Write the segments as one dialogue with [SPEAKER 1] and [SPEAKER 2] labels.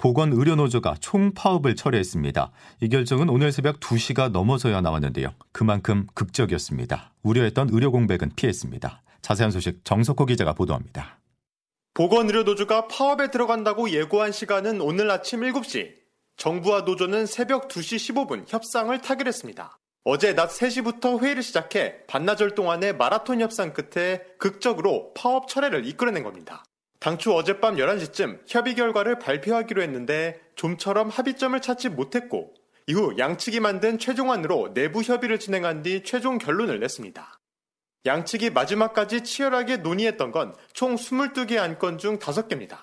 [SPEAKER 1] 보건의료노조가 총파업을 철회했습니다. 이 결정은 오늘 새벽 2시가 넘어서야 나왔는데요. 그만큼 극적이었습니다. 우려했던 의료 공백은 피했습니다. 자세한 소식 정석호 기자가 보도합니다.
[SPEAKER 2] 보건의료노조가 파업에 들어간다고 예고한 시간은 오늘 아침 7시. 정부와 노조는 새벽 2시 15분 협상을 타결했습니다. 어제 낮 3시부터 회의를 시작해 반나절 동안의 마라톤 협상 끝에 극적으로 파업 철회를 이끌어낸 겁니다. 당초 어젯밤 11시쯤 협의 결과를 발표하기로 했는데 좀처럼 합의점을 찾지 못했고 이후 양측이 만든 최종안으로 내부 협의를 진행한 뒤 최종 결론을 냈습니다. 양측이 마지막까지 치열하게 논의했던 건 총 22개 안건 중 5개입니다.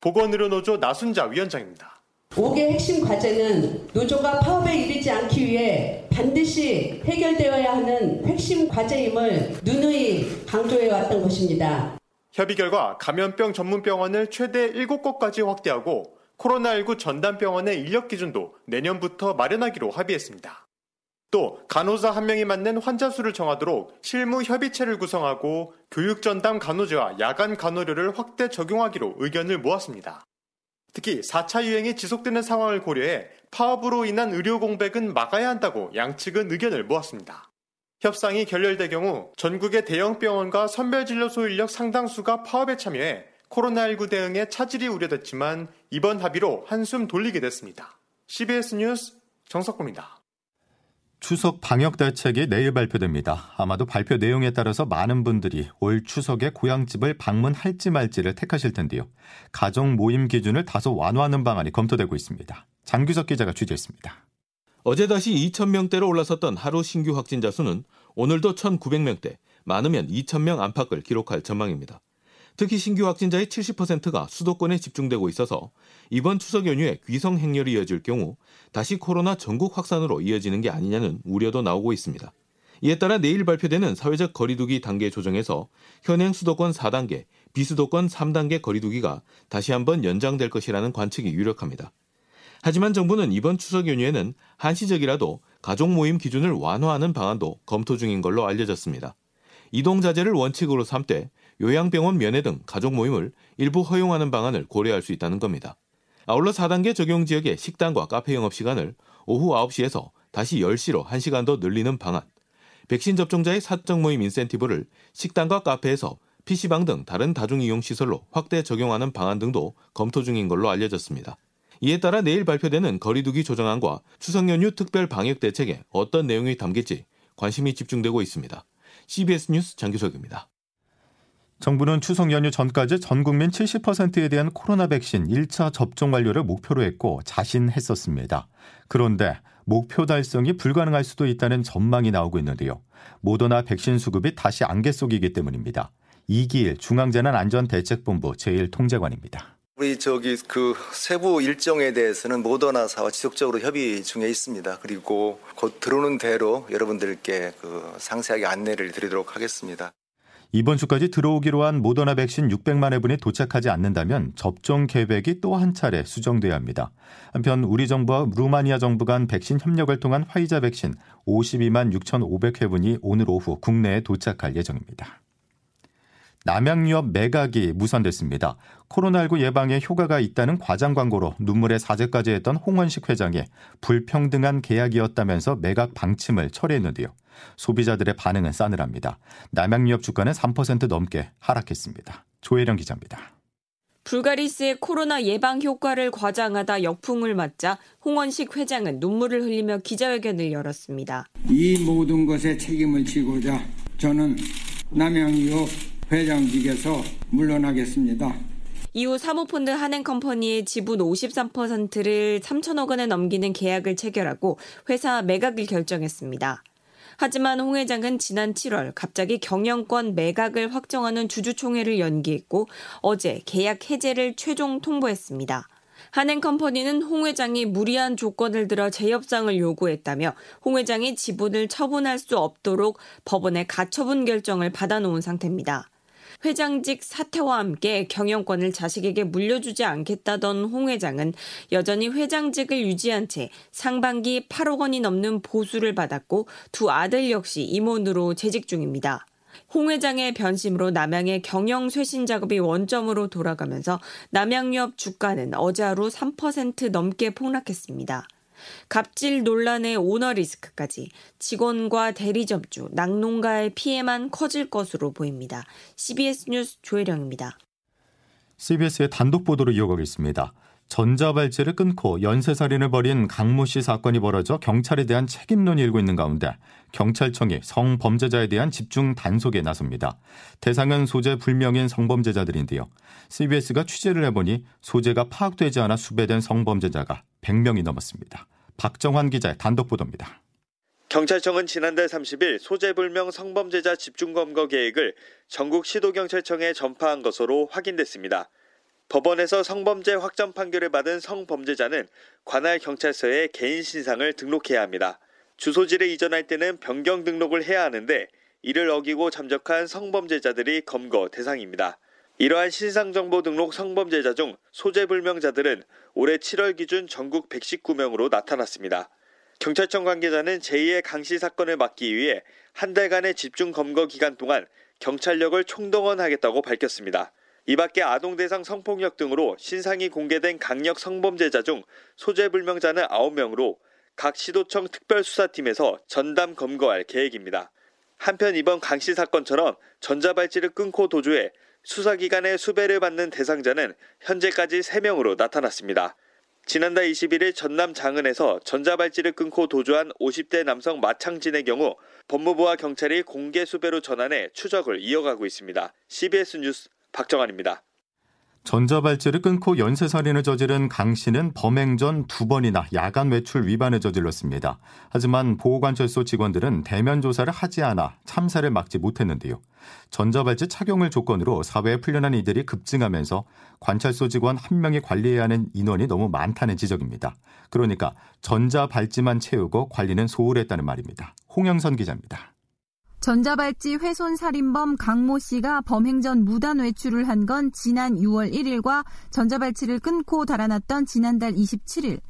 [SPEAKER 2] 보건의료 노조 나순자 위원장입니다.
[SPEAKER 3] 5개 핵심 과제는 노조가 파업에 이르지 않기 위해 반드시 해결되어야 하는 핵심 과제임을 누누이 강조해 왔던 것입니다.
[SPEAKER 2] 협의 결과 감염병 전문병원을 최대 7곳까지 확대하고 코로나19 전담병원의 인력 기준도 내년부터 마련하기로 합의했습니다. 또 간호사 한 명이 맞는 환자 수를 정하도록 실무 협의체를 구성하고 교육 전담 간호제와 야간 간호료를 확대 적용하기로 의견을 모았습니다. 특히 4차 유행이 지속되는 상황을 고려해 파업으로 인한 의료 공백은 막아야 한다고 양측은 의견을 모았습니다. 협상이 결렬될 경우 전국의 대형 병원과 선별진료소 인력 상당수가 파업에 참여해 코로나19 대응에 차질이 우려됐지만 이번 합의로 한숨 돌리게 됐습니다. CBS 뉴스 정석구입니다.
[SPEAKER 1] 추석 방역 대책이 내일 발표됩니다. 아마도 발표 내용에 따라서 많은 분들이 올 추석에 고향집을 방문할지 말지를 택하실 텐데요. 가정 모임 기준을 다소 완화하는 방안이 검토되고 있습니다. 장규석 기자가 취재했습니다.
[SPEAKER 4] 어제 다시 2,000명대로 올라섰던 하루 신규 확진자 수는 오늘도 1,900명대, 많으면 2,000명 안팎을 기록할 전망입니다. 특히 신규 확진자의 70%가 수도권에 집중되고 있어서 이번 추석 연휴에 귀성 행렬이 이어질 경우 다시 코로나 전국 확산으로 이어지는 게 아니냐는 우려도 나오고 있습니다. 이에 따라 내일 발표되는 사회적 거리두기 단계 조정에서 현행 수도권 4단계, 비수도권 3단계 거리두기가 다시 한번 연장될 것이라는 관측이 유력합니다. 하지만 정부는 이번 추석 연휴에는 한시적이라도 가족 모임 기준을 완화하는 방안도 검토 중인 걸로 알려졌습니다. 이동 자제를 원칙으로 삼되 요양병원 면회 등 가족 모임을 일부 허용하는 방안을 고려할 수 있다는 겁니다. 아울러 4단계 적용 지역의 식당과 카페 영업 시간을 오후 9시에서 다시 10시로 1시간 더 늘리는 방안, 백신 접종자의 사적 모임 인센티브를 식당과 카페에서 PC방 등 다른 다중이용 시설로 확대 적용하는 방안 등도 검토 중인 걸로 알려졌습니다. 이에 따라 내일 발표되는 거리두기 조정안과 추석 연휴 특별 방역 대책에 어떤 내용이 담길지 관심이 집중되고 있습니다. CBS 뉴스 장규석입니다.
[SPEAKER 1] 정부는 추석 연휴 전까지 전 국민 70%에 대한 코로나 백신 1차 접종 완료를 목표로 했고 자신했었습니다. 그런데 목표 달성이 불가능할 수도 있다는 전망이 나오고 있는데요. 모더나 백신 수급이 다시 안개 속이기 때문입니다. 이기일 중앙재난안전대책본부 제1통제관입니다.
[SPEAKER 5] 우리 저기 그 세부 일정에 대해서는 모더나사와 지속적으로 협의 중에 있습니다. 그리고 곧 들어오는 대로 여러분들께 그 상세하게 안내를 드리도록 하겠습니다.
[SPEAKER 1] 이번 주까지 들어오기로 한 모더나 백신 600만 회분이 도착하지 않는다면 접종 계획이 또 한 차례 수정돼야 합니다. 한편 우리 정부와 루마니아 정부 간 백신 협력을 통한 화이자 백신 52만 6,500회분이 오늘 오후 국내에 도착할 예정입니다. 남양유업 매각이 무산됐습니다. 코로나19 예방에 효과가 있다는 과장 광고로 눈물의 사죄까지 했던 홍원식 회장이 불평등한 계약이었다면서 매각 방침을 철회했는데요. 소비자들의 반응은 싸늘합니다. 남양유업 주가는 3% 넘게 하락했습니다. 조혜령 기자입니다.
[SPEAKER 6] 불가리스의 코로나 예방 효과를 과장하다 역풍을 맞자 홍원식 회장은 눈물을 흘리며 기자회견을 열었습니다.
[SPEAKER 7] 이 모든 것에 책임을 지고자 저는 남양유업 회장직에서 물러나겠습니다.
[SPEAKER 6] 이후 사모펀드 한행컴퍼니의 지분 53%를 3천억 원에 넘기는 계약을 체결하고 회사 매각을 결정했습니다. 하지만 홍 회장은 지난 7월 갑자기 경영권 매각을 확정하는 주주총회를 연기했고 어제 계약 해제를 최종 통보했습니다. 한행컴퍼니는 홍 회장이 무리한 조건을 들어 재협상을 요구했다며 홍 회장이 지분을 처분할 수 없도록 법원에 가처분 결정을 받아놓은 상태입니다. 회장직 사퇴와 함께 경영권을 자식에게 물려주지 않겠다던 홍 회장은 여전히 회장직을 유지한 채 상반기 8억 원이 넘는 보수를 받았고 두 아들 역시 임원으로 재직 중입니다. 홍 회장의 변심으로 남양의 경영 쇄신 작업이 원점으로 돌아가면서 남양유업 주가는 어제 하루 3% 넘게 폭락했습니다. 갑질 논란의 오너 리스크까지 직원과 대리점주, 낙농가의 피해만 커질 것으로 보입니다. CBS 뉴스 조혜령입니다.
[SPEAKER 1] CBS의 단독 보도로 이어가겠습니다. 전자발찌를 끊고 연쇄살인을 벌인 강모 씨 사건이 벌어져 경찰에 대한 책임론이 일고 있는 가운데 경찰청이 성범죄자에 대한 집중 단속에 나섭니다. 대상은 소재 불명인 성범죄자들인데요. CBS가 취재를 해보니 소재가 파악되지 않아 수배된 성범죄자가 100명이 넘었습니다. 박정환 기자의 단독 보도입니다.
[SPEAKER 8] 경찰청은 지난달 30일 소재불명 성범죄자 집중검거 계획을 전국 시도경찰청에 전파한 것으로 확인됐습니다. 법원에서 성범죄 확정 판결을 받은 성범죄자는 관할 경찰서에 개인 신상을 등록해야 합니다. 주소지를 이전할 때는 변경 등록을 해야 하는데 이를 어기고 잠적한 성범죄자들이 검거 대상입니다. 이러한 신상정보 등록 성범죄자 중 소재불명자들은 올해 7월 기준 전국 119명으로 나타났습니다. 경찰청 관계자는 제2의 강씨 사건을 막기 위해 한 달간의 집중 검거 기간 동안 경찰력을 총동원하겠다고 밝혔습니다. 이 밖에 아동 대상 성폭력 등으로 신상이 공개된 강력 성범죄자 중 소재불명자는 9명으로 각 시도청 특별수사팀에서 전담 검거할 계획입니다. 한편 이번 강씨 사건처럼 전자발찌를 끊고 도주해 수사기관의 수배를 받는 대상자는 현재까지 3명으로 나타났습니다. 지난달 21일 전남 장은에서 전자발찌를 끊고 도주한 50대 남성 마창진의 경우 법무부와 경찰이 공개 수배로 전환해 추적을 이어가고 있습니다. CBS 뉴스 박정환입니다.
[SPEAKER 1] 전자발찌를 끊고 연쇄살인을 저지른 강 씨는 범행 전 두 번이나 야간 외출 위반을 저질렀습니다. 하지만 보호관찰소 직원들은 대면 조사를 하지 않아 참사를 막지 못했는데요. 전자발찌 착용을 조건으로 사회에 풀려난 이들이 급증하면서 관찰소 직원 한 명이 관리해야 하는 인원이 너무 많다는 지적입니다. 그러니까 전자발찌만 채우고 관리는 소홀했다는 말입니다. 홍영선 기자입니다.
[SPEAKER 9] 전자발찌 훼손 살인범 강모 씨가 범행 전 무단 외출을 한 건 지난 6월 1일과 전자발찌를 끊고 달아났던 지난달 27일.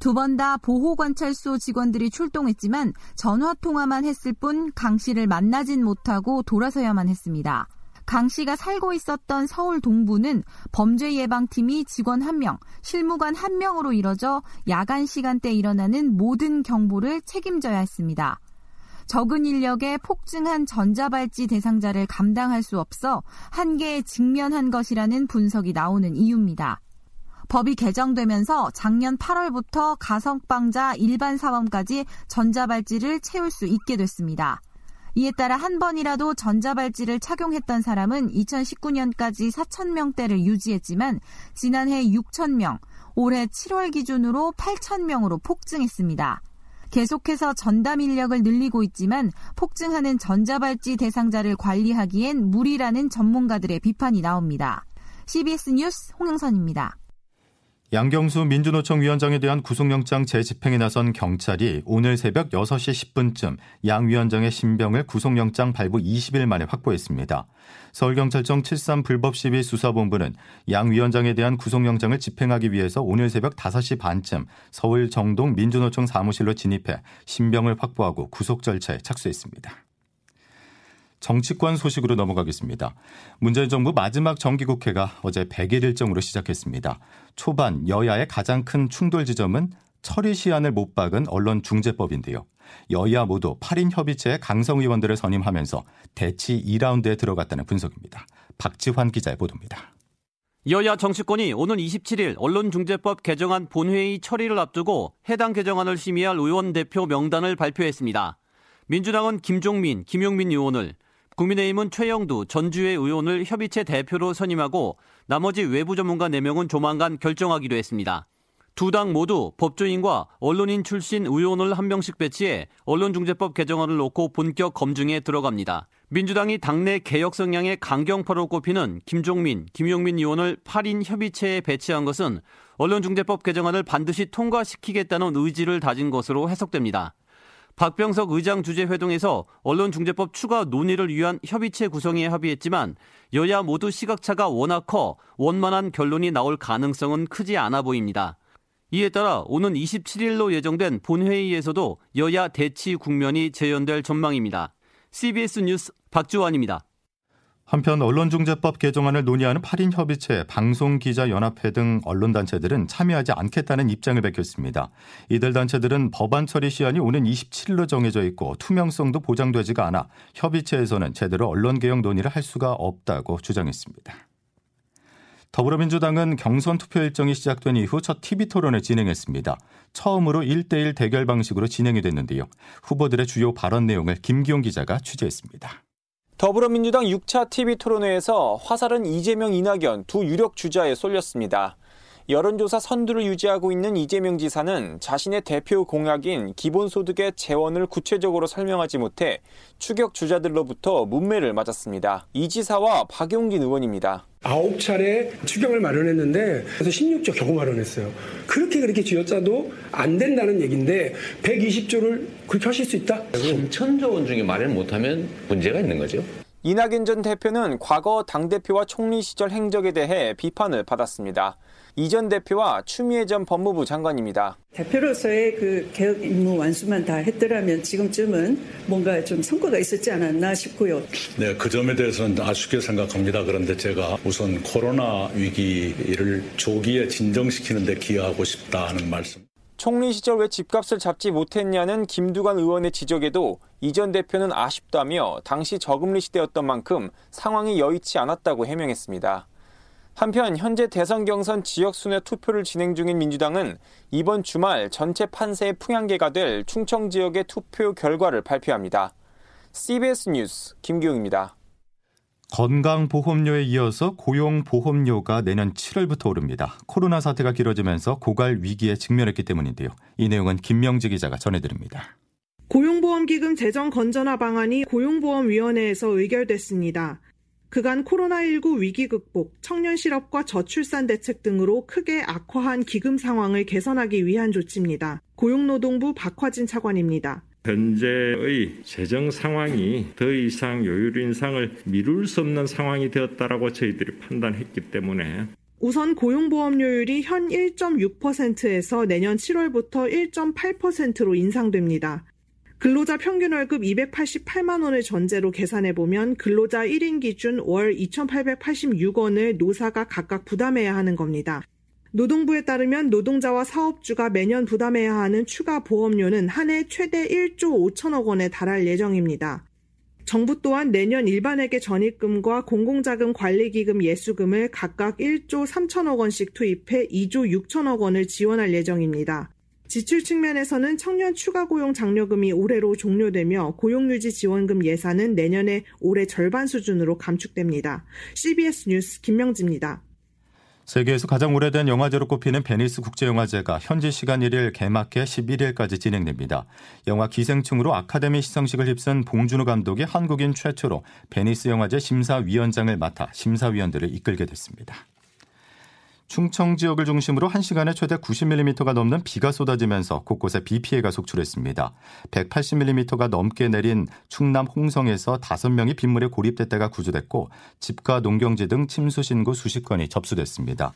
[SPEAKER 9] 두 번 다 보호관찰소 직원들이 출동했지만 전화 통화만 했을 뿐 강 씨를 만나진 못하고 돌아서야만 했습니다. 강 씨가 살고 있었던 서울 동부는 범죄 예방팀이 직원 1명, 실무관 1명으로 이뤄져 야간 시간대 일어나는 모든 경보를 책임져야 했습니다. 적은 인력에 폭증한 전자발찌 대상자를 감당할 수 없어 한계에 직면한 것이라는 분석이 나오는 이유입니다. 법이 개정되면서 작년 8월부터 가성방자 일반 사범까지 전자발찌를 채울 수 있게 됐습니다. 이에 따라 한 번이라도 전자발찌를 착용했던 사람은 2019년까지 4천명대를 유지했지만 지난해 6천명, 올해 7월 기준으로 8천명으로 폭증했습니다. 계속해서 전담 인력을 늘리고 있지만 폭증하는 전자발찌 대상자를 관리하기엔 무리라는 전문가들의 비판이 나옵니다. CBS 뉴스 홍영선입니다.
[SPEAKER 1] 양경수 민주노총 위원장에 대한 구속영장 재집행에 나선 경찰이 오늘 새벽 6시 10분쯤 양 위원장의 신병을 구속영장 발부 20일 만에 확보했습니다. 서울경찰청 73 불법시비 수사본부는 양 위원장에 대한 구속영장을 집행하기 위해서 오늘 새벽 5시 반쯤 서울 정동 민주노총 사무실로 진입해 신병을 확보하고 구속 절차에 착수했습니다. 정치권 소식으로 넘어가겠습니다. 문재인 정부 마지막 정기국회가 어제 100일 일정으로 시작했습니다. 초반 여야의 가장 큰 충돌 지점은 처리 시한을 못 박은 언론중재법인데요. 여야 모두 8인 협의체에 강성 의원들을 선임하면서 대치 2라운드에 들어갔다는 분석입니다. 박지환 기자의 보도입니다.
[SPEAKER 10] 여야 정치권이 오는 27일 언론중재법 개정안 본회의 처리를 앞두고 해당 개정안을 심의할 의원 대표 명단을 발표했습니다. 민주당은 김종민, 김용민 의원을, 국민의힘은 최영두 전주의 의원을 협의체 대표로 선임하고 나머지 외부 전문가 4명은 조만간 결정하기로 했습니다. 두 당 모두 법조인과 언론인 출신 의원을 한 명씩 배치해 언론중재법 개정안을 놓고 본격 검증에 들어갑니다. 민주당이 당내 개혁 성향의 강경파로 꼽히는 김종민, 김용민 의원을 8인 협의체에 배치한 것은 언론중재법 개정안을 반드시 통과시키겠다는 의지를 다진 것으로 해석됩니다. 박병석 의장 주재 회동에서 언론중재법 추가 논의를 위한 협의체 구성에 합의했지만 여야 모두 시각차가 워낙 커 원만한 결론이 나올 가능성은 크지 않아 보입니다. 이에 따라 오는 27일로 예정된 본회의에서도 여야 대치 국면이 재현될 전망입니다. CBS 뉴스 박주환입니다.
[SPEAKER 1] 한편 언론중재법 개정안을 논의하는 8인 협의체, 방송기자연합회 등 언론단체들은 참여하지 않겠다는 입장을 밝혔습니다. 이들 단체들은 법안 처리 시한이 오는 27일로 정해져 있고 투명성도 보장되지가 않아 협의체에서는 제대로 언론개혁 논의를 할 수가 없다고 주장했습니다. 더불어민주당은 경선 투표 일정이 시작된 이후 첫 TV 토론을 진행했습니다. 처음으로 1대1 대결 방식으로 진행이 됐는데요. 후보들의 주요 발언 내용을 김기용 기자가 취재했습니다.
[SPEAKER 11] 더불어민주당 6차 TV 토론회에서 화살은 이재명, 이낙연 두 유력 주자에 쏠렸습니다. 여론조사 선두를 유지하고 있는 이재명 지사는 자신의 대표 공약인 기본소득의 재원을 구체적으로 설명하지 못해 추격 주자들로부터 문매를 맞았습니다. 이 지사와 박용진 의원입니다.
[SPEAKER 12] 아홉 차례 추경을 마련했는데 그래서 16조 겨우 마련했어요. 그렇게 그렇게 쥐어짜도 안 된다는 얘기인데 120조를 그렇게 하실 수 있다?
[SPEAKER 13] 3천조 원 중에 마련 못하면 문제가 있는 거죠.
[SPEAKER 11] 이낙연 전 대표는 과거 당대표와 총리 시절 행적에 대해 비판을 받았습니다. 이 전 대표와 추미애 전 법무부 장관입니다.
[SPEAKER 14] 대표로서의 그 개혁 임무 완수만 다 했더라면 지금쯤은 뭔가 좀 성과가 있었지 않았나 싶고요.
[SPEAKER 15] 네, 그 점에 대해서는 아쉽게 생각합니다. 그런데 제가 우선 코로나 위기를 조기에 진정시키는 데 기여하고 싶다는 말씀.
[SPEAKER 11] 총리 시절 왜 집값을 잡지 못했냐는 김두관 의원의 지적에도 이 전 대표는 아쉽다며 당시 저금리 시대였던 만큼 상황이 여의치 않았다고 해명했습니다. 한편 현재 대선 경선 지역 순회 투표를 진행 중인 민주당은 이번 주말 전체 판세의 풍향계가 될 충청 지역의 투표 결과를 발표합니다. CBS 뉴스 김기웅입니다.
[SPEAKER 1] 건강보험료에 이어서 고용보험료가 내년 7월부터 오릅니다. 코로나 사태가 길어지면서 고갈 위기에 직면했기 때문인데요. 이 내용은 김명지 기자가 전해드립니다.
[SPEAKER 16] 고용보험기금 재정 건전화 방안이 고용보험위원회에서 의결됐습니다. 그간 코로나19 위기 극복, 청년 실업과 저출산 대책 등으로 크게 악화한 기금 상황을 개선하기 위한 조치입니다. 고용노동부 박화진 차관입니다.
[SPEAKER 17] 현재의 재정 상황이 더 이상 요율 인상을 미룰 수 없는 상황이 되었다라고 저희들이 판단했기 때문에
[SPEAKER 16] 우선 고용보험료율이 현 1.6%에서 내년 7월부터 1.8%로 인상됩니다. 근로자 평균 월급 288만 원을 전제로 계산해 보면 근로자 1인 기준 월 2,886원을 노사가 각각 부담해야 하는 겁니다. 노동부에 따르면 노동자와 사업주가 매년 부담해야 하는 추가 보험료는 한 해 최대 1조 5천억 원에 달할 예정입니다. 정부 또한 내년 일반회계 전입금과 공공자금 관리기금 예수금을 각각 1조 3천억 원씩 투입해 2조 6천억 원을 지원할 예정입니다. 지출 측면에서는 청년 추가 고용 장려금이 올해로 종료되며 고용유지 지원금 예산은 내년에 올해 절반 수준으로 감축됩니다. CBS 뉴스 김명지입니다.
[SPEAKER 1] 세계에서 가장 오래된 영화제로 꼽히는 베니스 국제영화제가 현지 시간 1일 개막해 11일까지 진행됩니다. 영화 기생충으로 아카데미 시상식을 휩쓴 봉준호 감독이 한국인 최초로 베니스 영화제 심사위원장을 맡아 심사위원들을 이끌게 됐습니다. 충청 지역을 중심으로 1시간에 최대 90mm가 넘는 비가 쏟아지면서 곳곳에 비 피해가 속출했습니다. 180mm가 넘게 내린 충남 홍성에서 5명이 빗물에 고립됐다가 구조됐고 집과 농경지 등 침수 신고 수십 건이 접수됐습니다.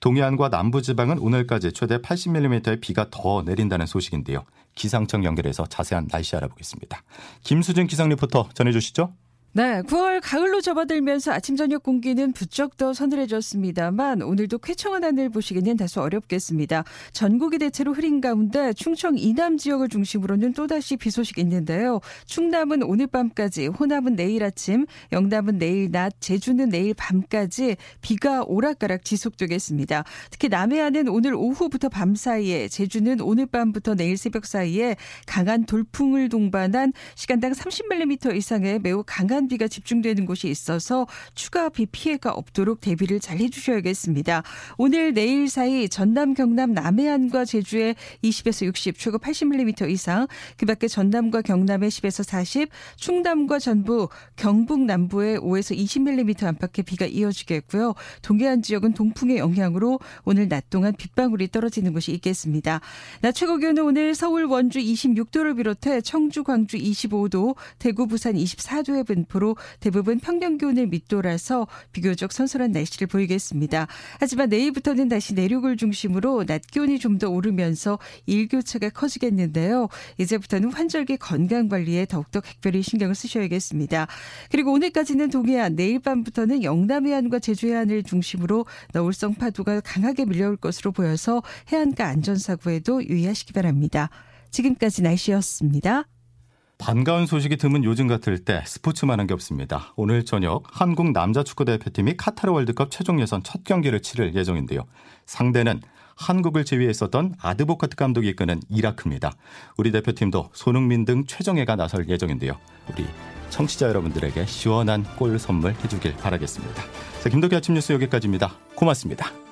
[SPEAKER 1] 동해안과 남부지방은 오늘까지 최대 80mm의 비가 더 내린다는 소식인데요. 기상청 연결해서 자세한 날씨 알아보겠습니다. 김수진 기상 리포터 전해주시죠.
[SPEAKER 18] 네, 9월 가을로 접어들면서 아침 저녁 공기는 부쩍 더 서늘해졌습니다만 오늘도 쾌청한 하늘 보시기는 다소 어렵겠습니다. 전국이 대체로 흐린 가운데 충청 이남 지역을 중심으로는 또다시 비 소식이 있는데요. 충남은 오늘 밤까지, 호남은 내일 아침, 영남은 내일 낮, 제주는 내일 밤까지 비가 오락가락 지속되겠습니다. 특히 남해안은 오늘 오후부터 밤 사이에, 제주는 오늘 밤부터 내일 새벽 사이에 강한 돌풍을 동반한 시간당 30mm 이상의 매우 강한 강한 비가 집중되는 곳이 있어서 추가 비 피해가 없도록 대비를 잘 해주셔야겠습니다. 오늘 내일 사이 전남, 경남, 남해안과 제주에 20에서 60, 최고 80mm 이상, 그 밖에 전남과 경남에 10에서 40, 충남과 전부, 경북 남부에 5에서 20mm 안팎의 비가 이어지겠고요. 동해안 지역은 동풍의 영향으로 오늘 낮 동안 빗방울이 떨어지는 곳이 있겠습니다. 낮 최고 기온은 오늘 서울, 원주 26도를 비롯해 청주, 광주 25도, 대구, 부산 24도의 분포로 대부분 평년 기온을 밑돌아서 비교적 선선한 날씨를 보이겠습니다. 하지만 내일부터는 다시 내륙을 중심으로 낮 기온이 좀 더 오르면서 일교차가 커지겠는데요. 이제부터는 환절기 건강 관리에 더욱더 각별히 신경을 쓰셔야겠습니다. 그리고 오늘까지는 동해안, 내일 밤부터는 영남 해안과 제주 해안을 중심으로 너울성 파도가 강하게 밀려올 것으로 보여서 해안가 안전사고에도 유의하시기 바랍니다. 지금까지 날씨였습니다.
[SPEAKER 1] 반가운 소식이 드문 요즘 같을 때 스포츠만한 게 없습니다. 오늘 저녁 한국 남자 축구 대표팀이 카타르 월드컵 최종 예선 첫 경기를 치를 예정인데요. 상대는 한국을 제위했었던 아드보카트 감독이 이끄는 이라크입니다. 우리 대표팀도 손흥민 등 최정예가 나설 예정인데요. 우리 청취자 여러분들에게 시원한 골 선물 해주길 바라겠습니다. 자, 김덕기 아침 뉴스 여기까지입니다. 고맙습니다.